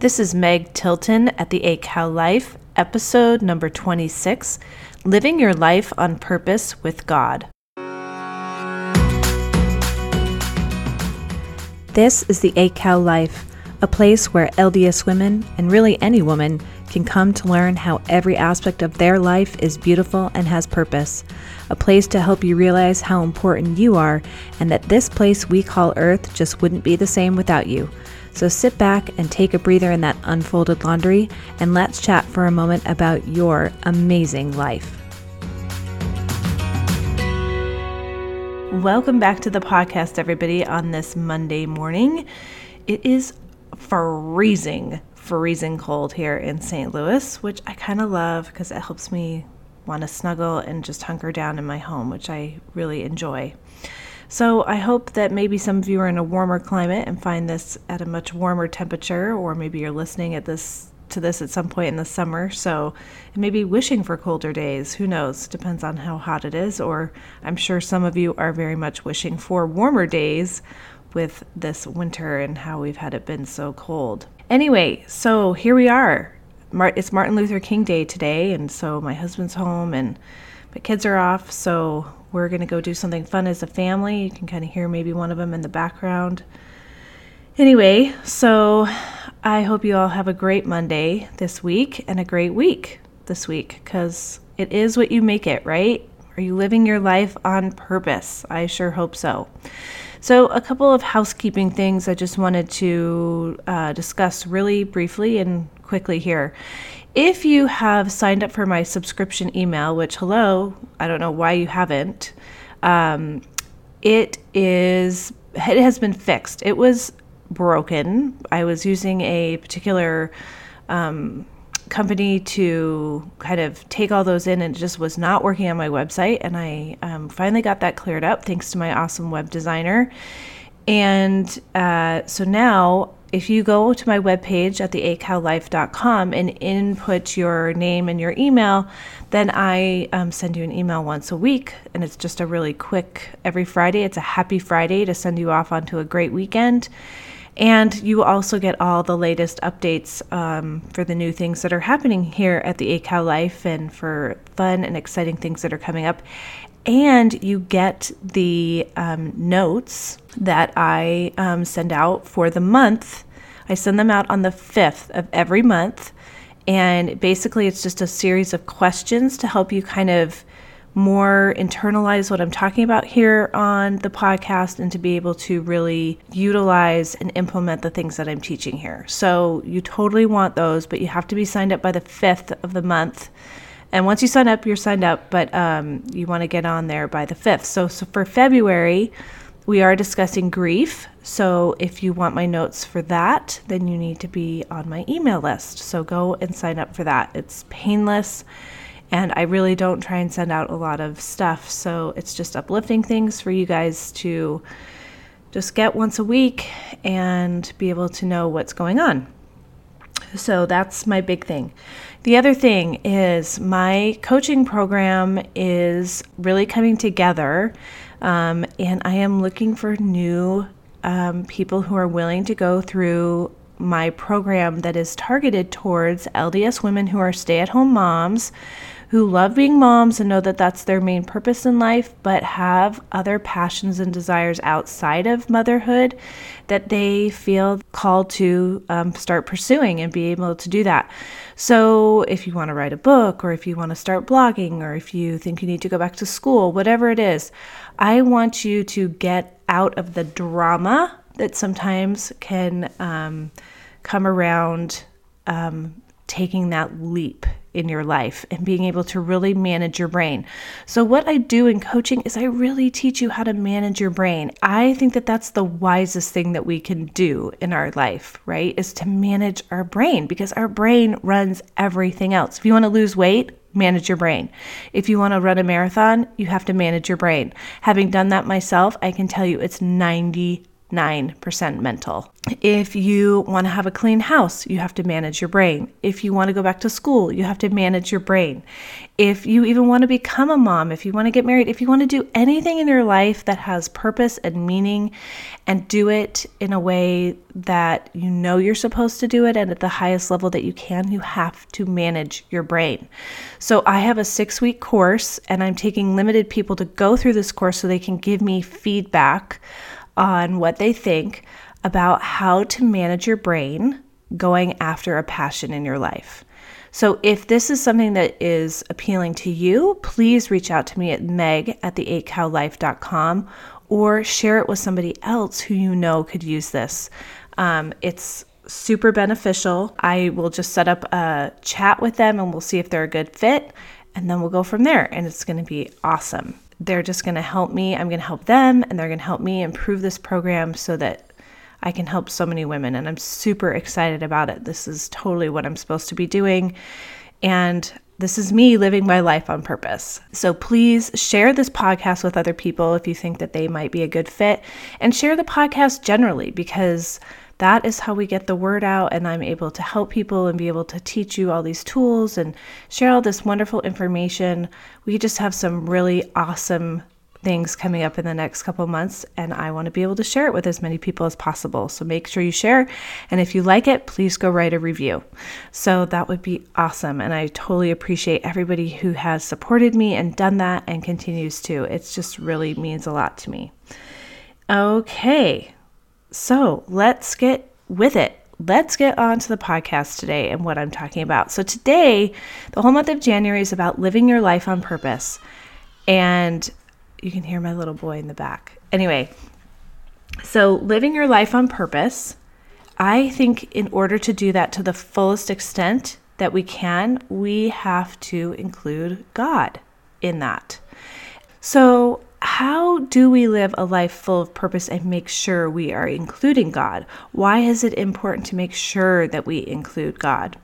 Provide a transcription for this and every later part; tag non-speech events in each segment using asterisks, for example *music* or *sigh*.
This is Meg Tilton at the 8 Cow Life, episode number 26 Living Your Life on Purpose with God. This is the 8 Cow Life, a place where LDS women, and really any woman, can come to learn how every aspect of their life is beautiful and has purpose. A place to help you realize how important you are, and that this place we call Earth just wouldn't be the same without you. So sit back and take a breather in that unfolded laundry, and let's chat for a moment about your amazing life. Welcome back to the podcast, everybody, on this Monday morning. It is freezing, freezing cold here in St. Louis, which I kind of love because it helps me want to snuggle and just hunker down in my home, which I really enjoy. So I hope that maybe some of you are in a warmer climate and find this at a much warmer temperature, or maybe you're listening at this to this at some point in the summer. So maybe wishing for colder days. Who knows? Depends on how hot it is. Or I'm sure some of you are very much wishing for warmer days with this winter and how we've had it been so cold. Anyway, so here we are. It's Martin Luther King Day today, and so my husband's home and my kids are off. So we're going to go do something fun as a family. You can kind of hear maybe one of them in the background. Anyway, so I hope you all have a great Monday this week and a great week this week because it is what you make it, right? Are you living your life on purpose? I sure hope so. So, a couple of housekeeping things I just wanted to uh, discuss really briefly and quickly here. If you have signed up for my subscription email, which, hello, I don't know why you haven't, um, it is, it has been fixed. It was broken. I was using a particular um, company to kind of take all those in and it just was not working on my website. And I um, finally got that cleared up thanks to my awesome web designer. And uh, so now if you go to my webpage at the8cowlife.com and input your name and your email, then I um, send you an email once a week. And it's just a really quick, every Friday, it's a happy Friday to send you off onto a great weekend. And you also get all the latest updates um, for the new things that are happening here at the 8 Cow Life and for fun and exciting things that are coming up and you get the um, notes that I um, send out for the month. I send them out on the 5th of every month. And basically, it's just a series of questions to help you kind of more internalize what I'm talking about here on the podcast and to be able to really utilize and implement the things that I'm teaching here. So, you totally want those, but you have to be signed up by the 5th of the month. And once you sign up, you're signed up, but um, you want to get on there by the 5th. So, so for February, we are discussing grief. So if you want my notes for that, then you need to be on my email list. So go and sign up for that. It's painless. And I really don't try and send out a lot of stuff. So it's just uplifting things for you guys to just get once a week and be able to know what's going on. So that's my big thing. The other thing is my coaching program is really coming together, um, and I am looking for new um, people who are willing to go through my program that is targeted towards LDS women who are stay at home moms who love being moms and know that that's their main purpose in life, but have other passions and desires outside of motherhood that they feel called to um, start pursuing and be able to do that. So, if you want to write a book, or if you want to start blogging, or if you think you need to go back to school, whatever it is, I want you to get out of the drama that sometimes can um, come around um, taking that leap in your life and being able to really manage your brain. So, what I do in coaching is I really teach you how to manage your brain. I think that that's the wisest thing that we can do in our life, right? Is to manage our brain because our brain runs everything else. If you want to lose weight, manage your brain. If you want to run a marathon, you have to manage your brain. Having done that myself, I can tell you it's 90 9% mental. If you want to have a clean house, you have to manage your brain. If you want to go back to school, you have to manage your brain. If you even want to become a mom, if you want to get married, if you want to do anything in your life that has purpose and meaning and do it in a way that you know you're supposed to do it and at the highest level that you can, you have to manage your brain. So I have a six week course and I'm taking limited people to go through this course so they can give me feedback on what they think about how to manage your brain going after a passion in your life. So, if this is something that is appealing to you, please reach out to me at meg at the 8cowlife.com or share it with somebody else who you know could use this. Um, it's super beneficial. I will just set up a chat with them and we'll see if they're a good fit, and then we'll go from there. And it's going to be awesome they're just going to help me. I'm going to help them, and they're going to help me improve this program so that I can help so many women. And I'm super excited about it. This is totally what I'm supposed to be doing. And this is me living my life on purpose. So please share this podcast with other people if you think that they might be a good fit, and share the podcast generally because that is how we get the word out and I'm able to help people and be able to teach you all these tools and share all this wonderful information. We just have some really awesome things coming up in the next couple months and I want to be able to share it with as many people as possible. So make sure you share and if you like it, please go write a review. So that would be awesome and I totally appreciate everybody who has supported me and done that and continues to. It's just really means a lot to me. Okay. So let's get with it. Let's get on to the podcast today and what I'm talking about. So, today, the whole month of January is about living your life on purpose. And you can hear my little boy in the back. Anyway, so living your life on purpose, I think in order to do that to the fullest extent that we can, we have to include God in that. So, how do we live a life full of purpose and make sure we are including God? Why is it important to make sure that we include God?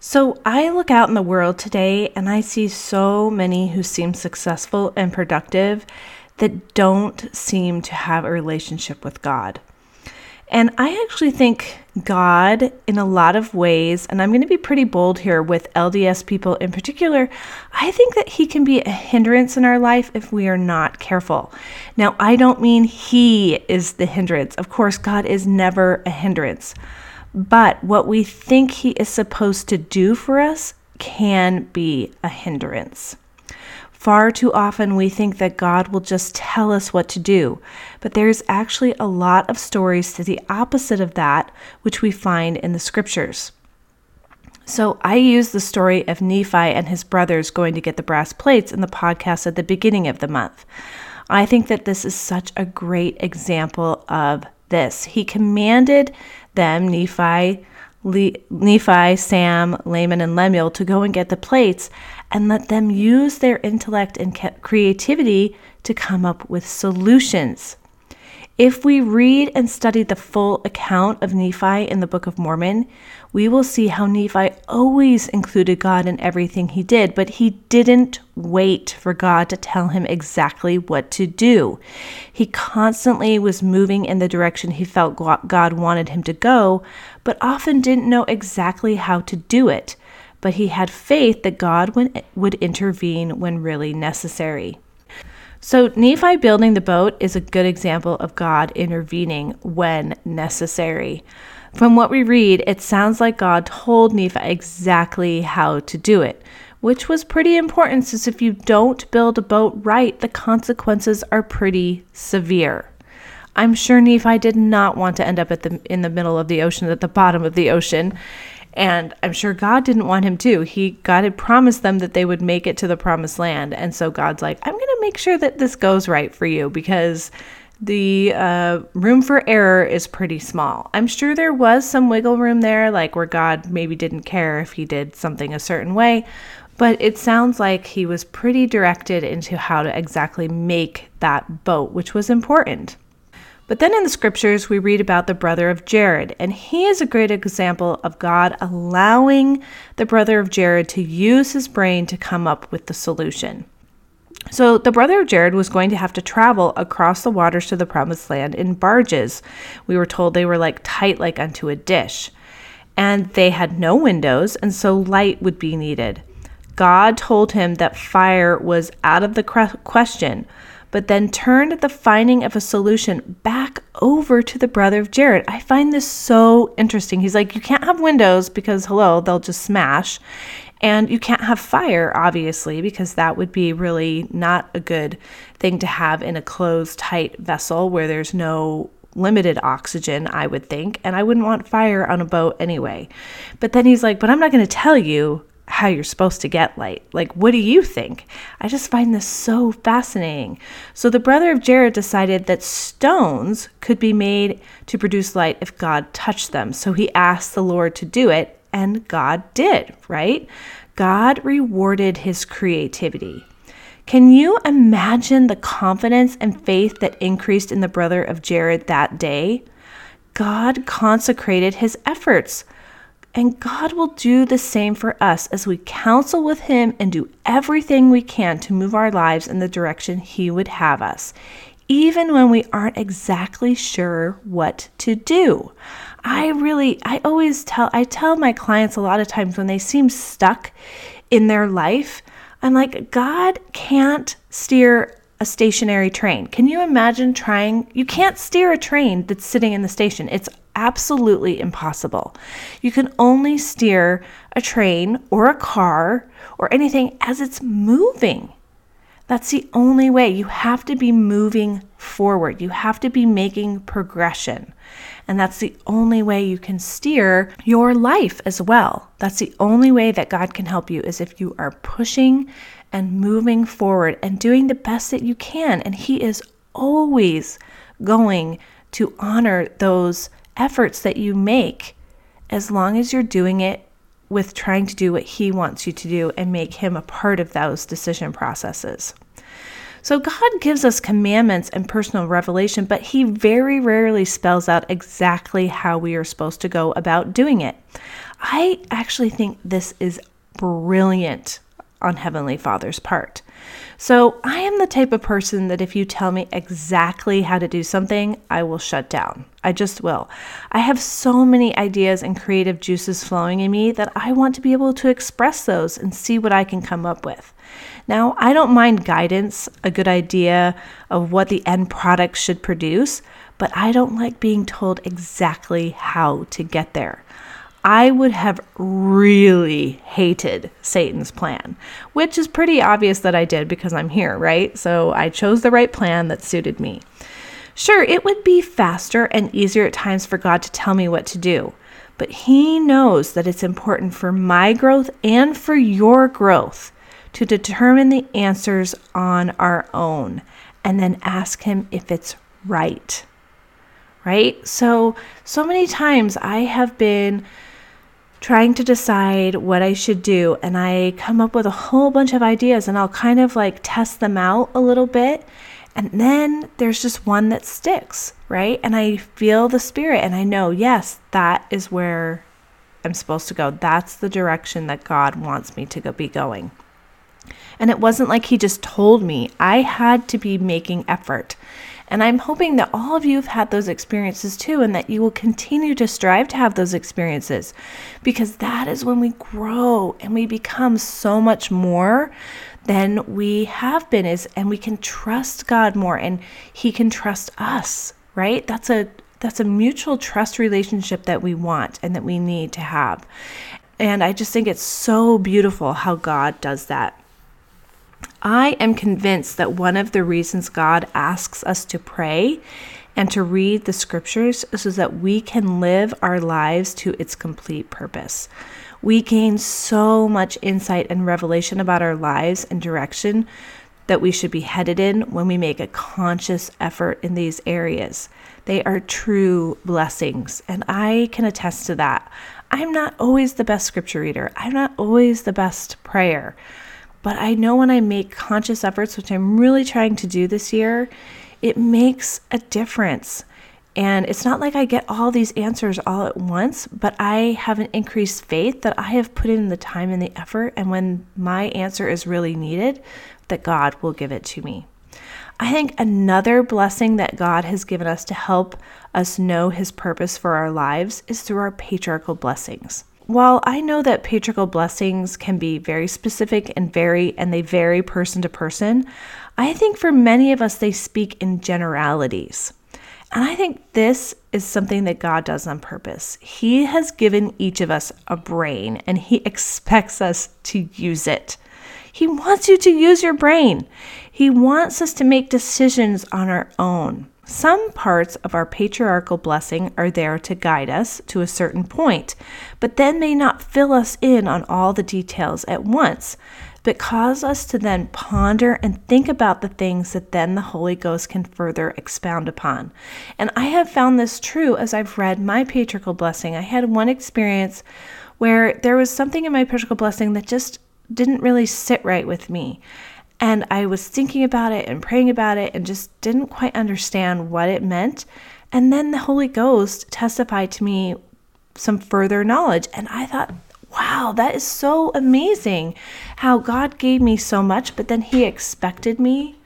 So, I look out in the world today and I see so many who seem successful and productive that don't seem to have a relationship with God. And I actually think God, in a lot of ways, and I'm going to be pretty bold here with LDS people in particular, I think that He can be a hindrance in our life if we are not careful. Now, I don't mean He is the hindrance. Of course, God is never a hindrance. But what we think He is supposed to do for us can be a hindrance. Far too often, we think that God will just tell us what to do, but there's actually a lot of stories to the opposite of that, which we find in the scriptures. So, I used the story of Nephi and his brothers going to get the brass plates in the podcast at the beginning of the month. I think that this is such a great example of this. He commanded them, Nephi, Le- Nephi, Sam, Laman, and Lemuel to go and get the plates and let them use their intellect and creativity to come up with solutions. If we read and study the full account of Nephi in the Book of Mormon, we will see how Nephi always included God in everything he did, but he didn't wait for God to tell him exactly what to do. He constantly was moving in the direction he felt God wanted him to go, but often didn't know exactly how to do it. But he had faith that God would intervene when really necessary. So, Nephi building the boat is a good example of God intervening when necessary. From what we read, it sounds like God told Nephi exactly how to do it, which was pretty important since if you don't build a boat right, the consequences are pretty severe. I'm sure Nephi did not want to end up at the in the middle of the ocean at the bottom of the ocean. And I'm sure God didn't want him to. He God had promised them that they would make it to the promised land. And so God's like, I'm going to make sure that this goes right for you because the uh, room for error is pretty small. I'm sure there was some wiggle room there, like where God maybe didn't care if he did something a certain way, but it sounds like he was pretty directed into how to exactly make that boat, which was important. But then in the scriptures, we read about the brother of Jared, and he is a great example of God allowing the brother of Jared to use his brain to come up with the solution. So the brother of Jared was going to have to travel across the waters to the promised land in barges. We were told they were like tight like unto a dish. And they had no windows, and so light would be needed. God told him that fire was out of the question, but then turned the finding of a solution back over to the brother of Jared. I find this so interesting. He's like, You can't have windows because, hello, they'll just smash. And you can't have fire, obviously, because that would be really not a good thing to have in a closed, tight vessel where there's no limited oxygen, I would think. And I wouldn't want fire on a boat anyway. But then he's like, But I'm not going to tell you how you're supposed to get light. Like, what do you think? I just find this so fascinating. So, the brother of Jared decided that stones could be made to produce light if God touched them. So, he asked the Lord to do it, and God did, right? God rewarded his creativity. Can you imagine the confidence and faith that increased in the brother of Jared that day? God consecrated his efforts. And God will do the same for us as we counsel with Him and do everything we can to move our lives in the direction He would have us, even when we aren't exactly sure what to do. I really, I always tell, I tell my clients a lot of times when they seem stuck in their life, I'm like, God can't steer a stationary train. Can you imagine trying? You can't steer a train that's sitting in the station. It's absolutely impossible. You can only steer a train or a car or anything as it's moving. That's the only way. You have to be moving forward. You have to be making progression. And that's the only way you can steer your life as well. That's the only way that God can help you is if you are pushing and moving forward and doing the best that you can. And He is always going to honor those efforts that you make as long as you're doing it with trying to do what He wants you to do and make Him a part of those decision processes. So God gives us commandments and personal revelation, but He very rarely spells out exactly how we are supposed to go about doing it. I actually think this is brilliant on Heavenly Father's part. So I am the type of person that if you tell me exactly how to do something, I will shut down. I just will. I have so many ideas and creative juices flowing in me that I want to be able to express those and see what I can come up with. Now, I don't mind guidance, a good idea of what the end product should produce, but I don't like being told exactly how to get there. I would have really hated Satan's plan, which is pretty obvious that I did because I'm here, right? So I chose the right plan that suited me. Sure, it would be faster and easier at times for God to tell me what to do, but He knows that it's important for my growth and for your growth to determine the answers on our own and then ask Him if it's right. Right? So, so many times I have been trying to decide what I should do. And I come up with a whole bunch of ideas and I'll kind of like test them out a little bit. And then there's just one that sticks, right? And I feel the spirit and I know, yes, that is where I'm supposed to go. That's the direction that God wants me to go, be going. And it wasn't like He just told me, I had to be making effort. And I'm hoping that all of you have had those experiences too, and that you will continue to strive to have those experiences because that is when we grow and we become so much more than we have been is and we can trust God more and he can trust us, right? That's a that's a mutual trust relationship that we want and that we need to have. And I just think it's so beautiful how God does that. I am convinced that one of the reasons God asks us to pray and to read the scriptures is so that we can live our lives to its complete purpose. We gain so much insight and revelation about our lives and direction that we should be headed in when we make a conscious effort in these areas. They are true blessings, and I can attest to that. I'm not always the best scripture reader, I'm not always the best prayer. But I know when I make conscious efforts, which I'm really trying to do this year, it makes a difference. And it's not like I get all these answers all at once, but I have an increased faith that I have put in the time and the effort. And when my answer is really needed, that God will give it to me. I think another blessing that God has given us to help us know his purpose for our lives is through our patriarchal blessings. While I know that patriarchal blessings can be very specific and vary and they vary person to person, I think for many of us they speak in generalities. And I think this is something that God does on purpose. He has given each of us a brain and He expects us to use it. He wants you to use your brain. He wants us to make decisions on our own. Some parts of our patriarchal blessing are there to guide us to a certain point, but then may not fill us in on all the details at once, but cause us to then ponder and think about the things that then the Holy Ghost can further expound upon. And I have found this true as I've read my patriarchal blessing. I had one experience where there was something in my patriarchal blessing that just didn't really sit right with me. And I was thinking about it and praying about it and just didn't quite understand what it meant. And then the Holy Ghost testified to me some further knowledge. And I thought, wow, that is so amazing how God gave me so much, but then He expected me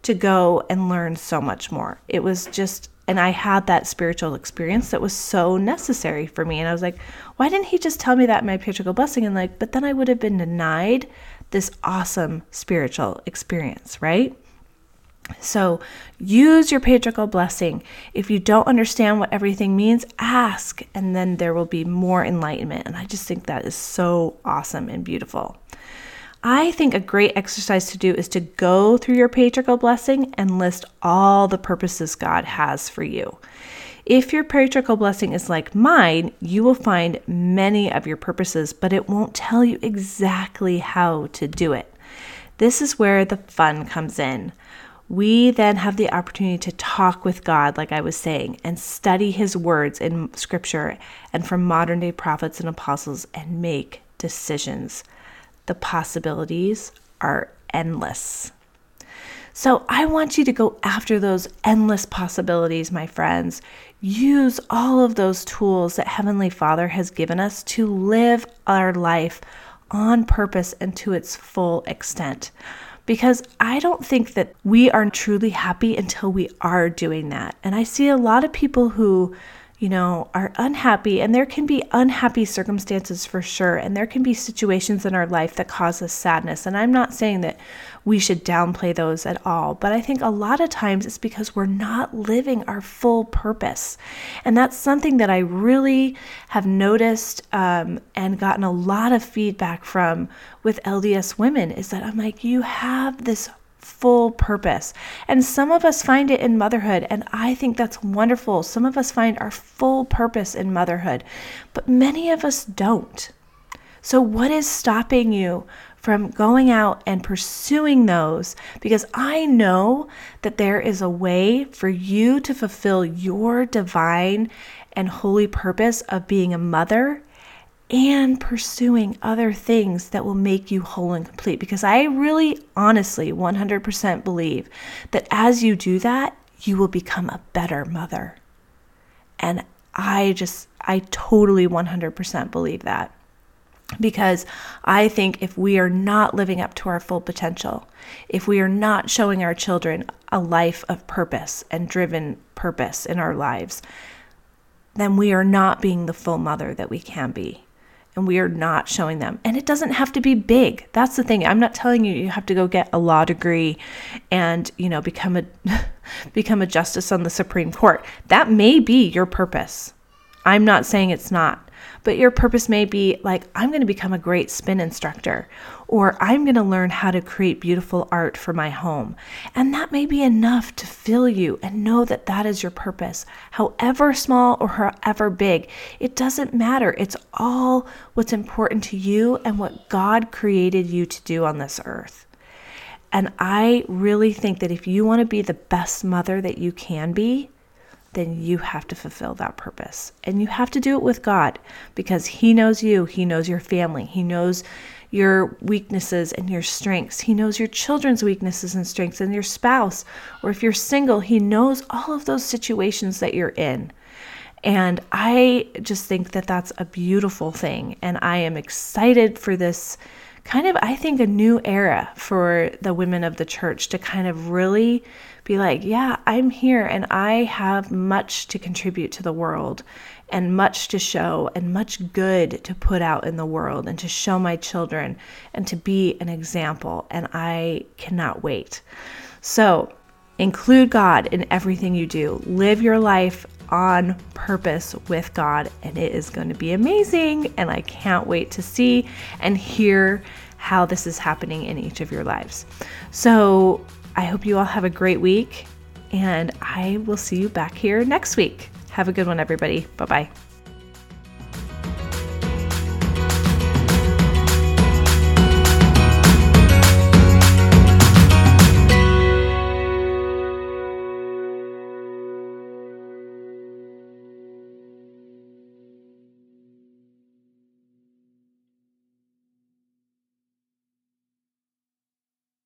to go and learn so much more. It was just, and I had that spiritual experience that was so necessary for me. And I was like, why didn't He just tell me that in my patriarchal blessing? And like, but then I would have been denied this awesome spiritual experience, right? So use your patriarchal blessing. If you don't understand what everything means, ask, and then there will be more enlightenment. And I just think that is so awesome and beautiful. I think a great exercise to do is to go through your patriarchal blessing and list all the purposes God has for you. If your patriarchal blessing is like mine, you will find many of your purposes, but it won't tell you exactly how to do it. This is where the fun comes in. We then have the opportunity to talk with God, like I was saying, and study His words in Scripture and from modern day prophets and apostles and make decisions. The possibilities are endless. So I want you to go after those endless possibilities, my friends. Use all of those tools that Heavenly Father has given us to live our life on purpose and to its full extent. Because I don't think that we are truly happy until we are doing that. And I see a lot of people who you know, are unhappy, and there can be unhappy circumstances for sure, and there can be situations in our life that cause us sadness. And I'm not saying that we should downplay those at all, but I think a lot of times it's because we're not living our full purpose. And that's something that I really have noticed um, and gotten a lot of feedback from with LDS women is that I'm like, you have this full purpose. And some of us find it in motherhood, and I think that's wonderful. Some of us find our full purpose in motherhood, but many of us don't. So, what is stopping you from going out and pursuing those? Because I know that there is a way for you to fulfill your divine and holy purpose of being a mother and pursuing other things that will make you whole and complete. Because I really, honestly, 100% believe that as you do that, you will become a better mother. And I just, I totally 100% believe that. Because I think if we are not living up to our full potential, if we are not showing our children a life of purpose and driven purpose in our lives, then we are not being the full mother that we can be and we are not showing them. And it doesn't have to be big. That's the thing. I'm not telling you you have to go get a law degree and, you know, become a *laughs* become a justice on the Supreme Court. That may be your purpose. I'm not saying it's not. But your purpose may be like, I'm going to become a great spin instructor, or I'm going to learn how to create beautiful art for my home. And that may be enough to fill you and know that that is your purpose, however small or however big. It doesn't matter. It's all what's important to you and what God created you to do on this earth. And I really think that if you want to be the best mother that you can be, then you have to fulfill that purpose. And you have to do it with God because He knows you, He knows your family, He knows your weaknesses and your strengths. He knows your children's weaknesses and strengths and your spouse. Or if you're single, He knows all of those situations that you're in. And I just think that that's a beautiful thing. And I am excited for this kind of, I think, a new era for the women of the church to kind of really be like, yeah, I'm here and I have much to contribute to the world and much to show and much good to put out in the world and to show my children and to be an example. And I cannot wait. So, include God in everything you do. Live your life on purpose with God, and it is going to be amazing. And I can't wait to see and hear how this is happening in each of your lives. So, I hope you all have a great week, and I will see you back here next week. Have a good one, everybody. Bye bye.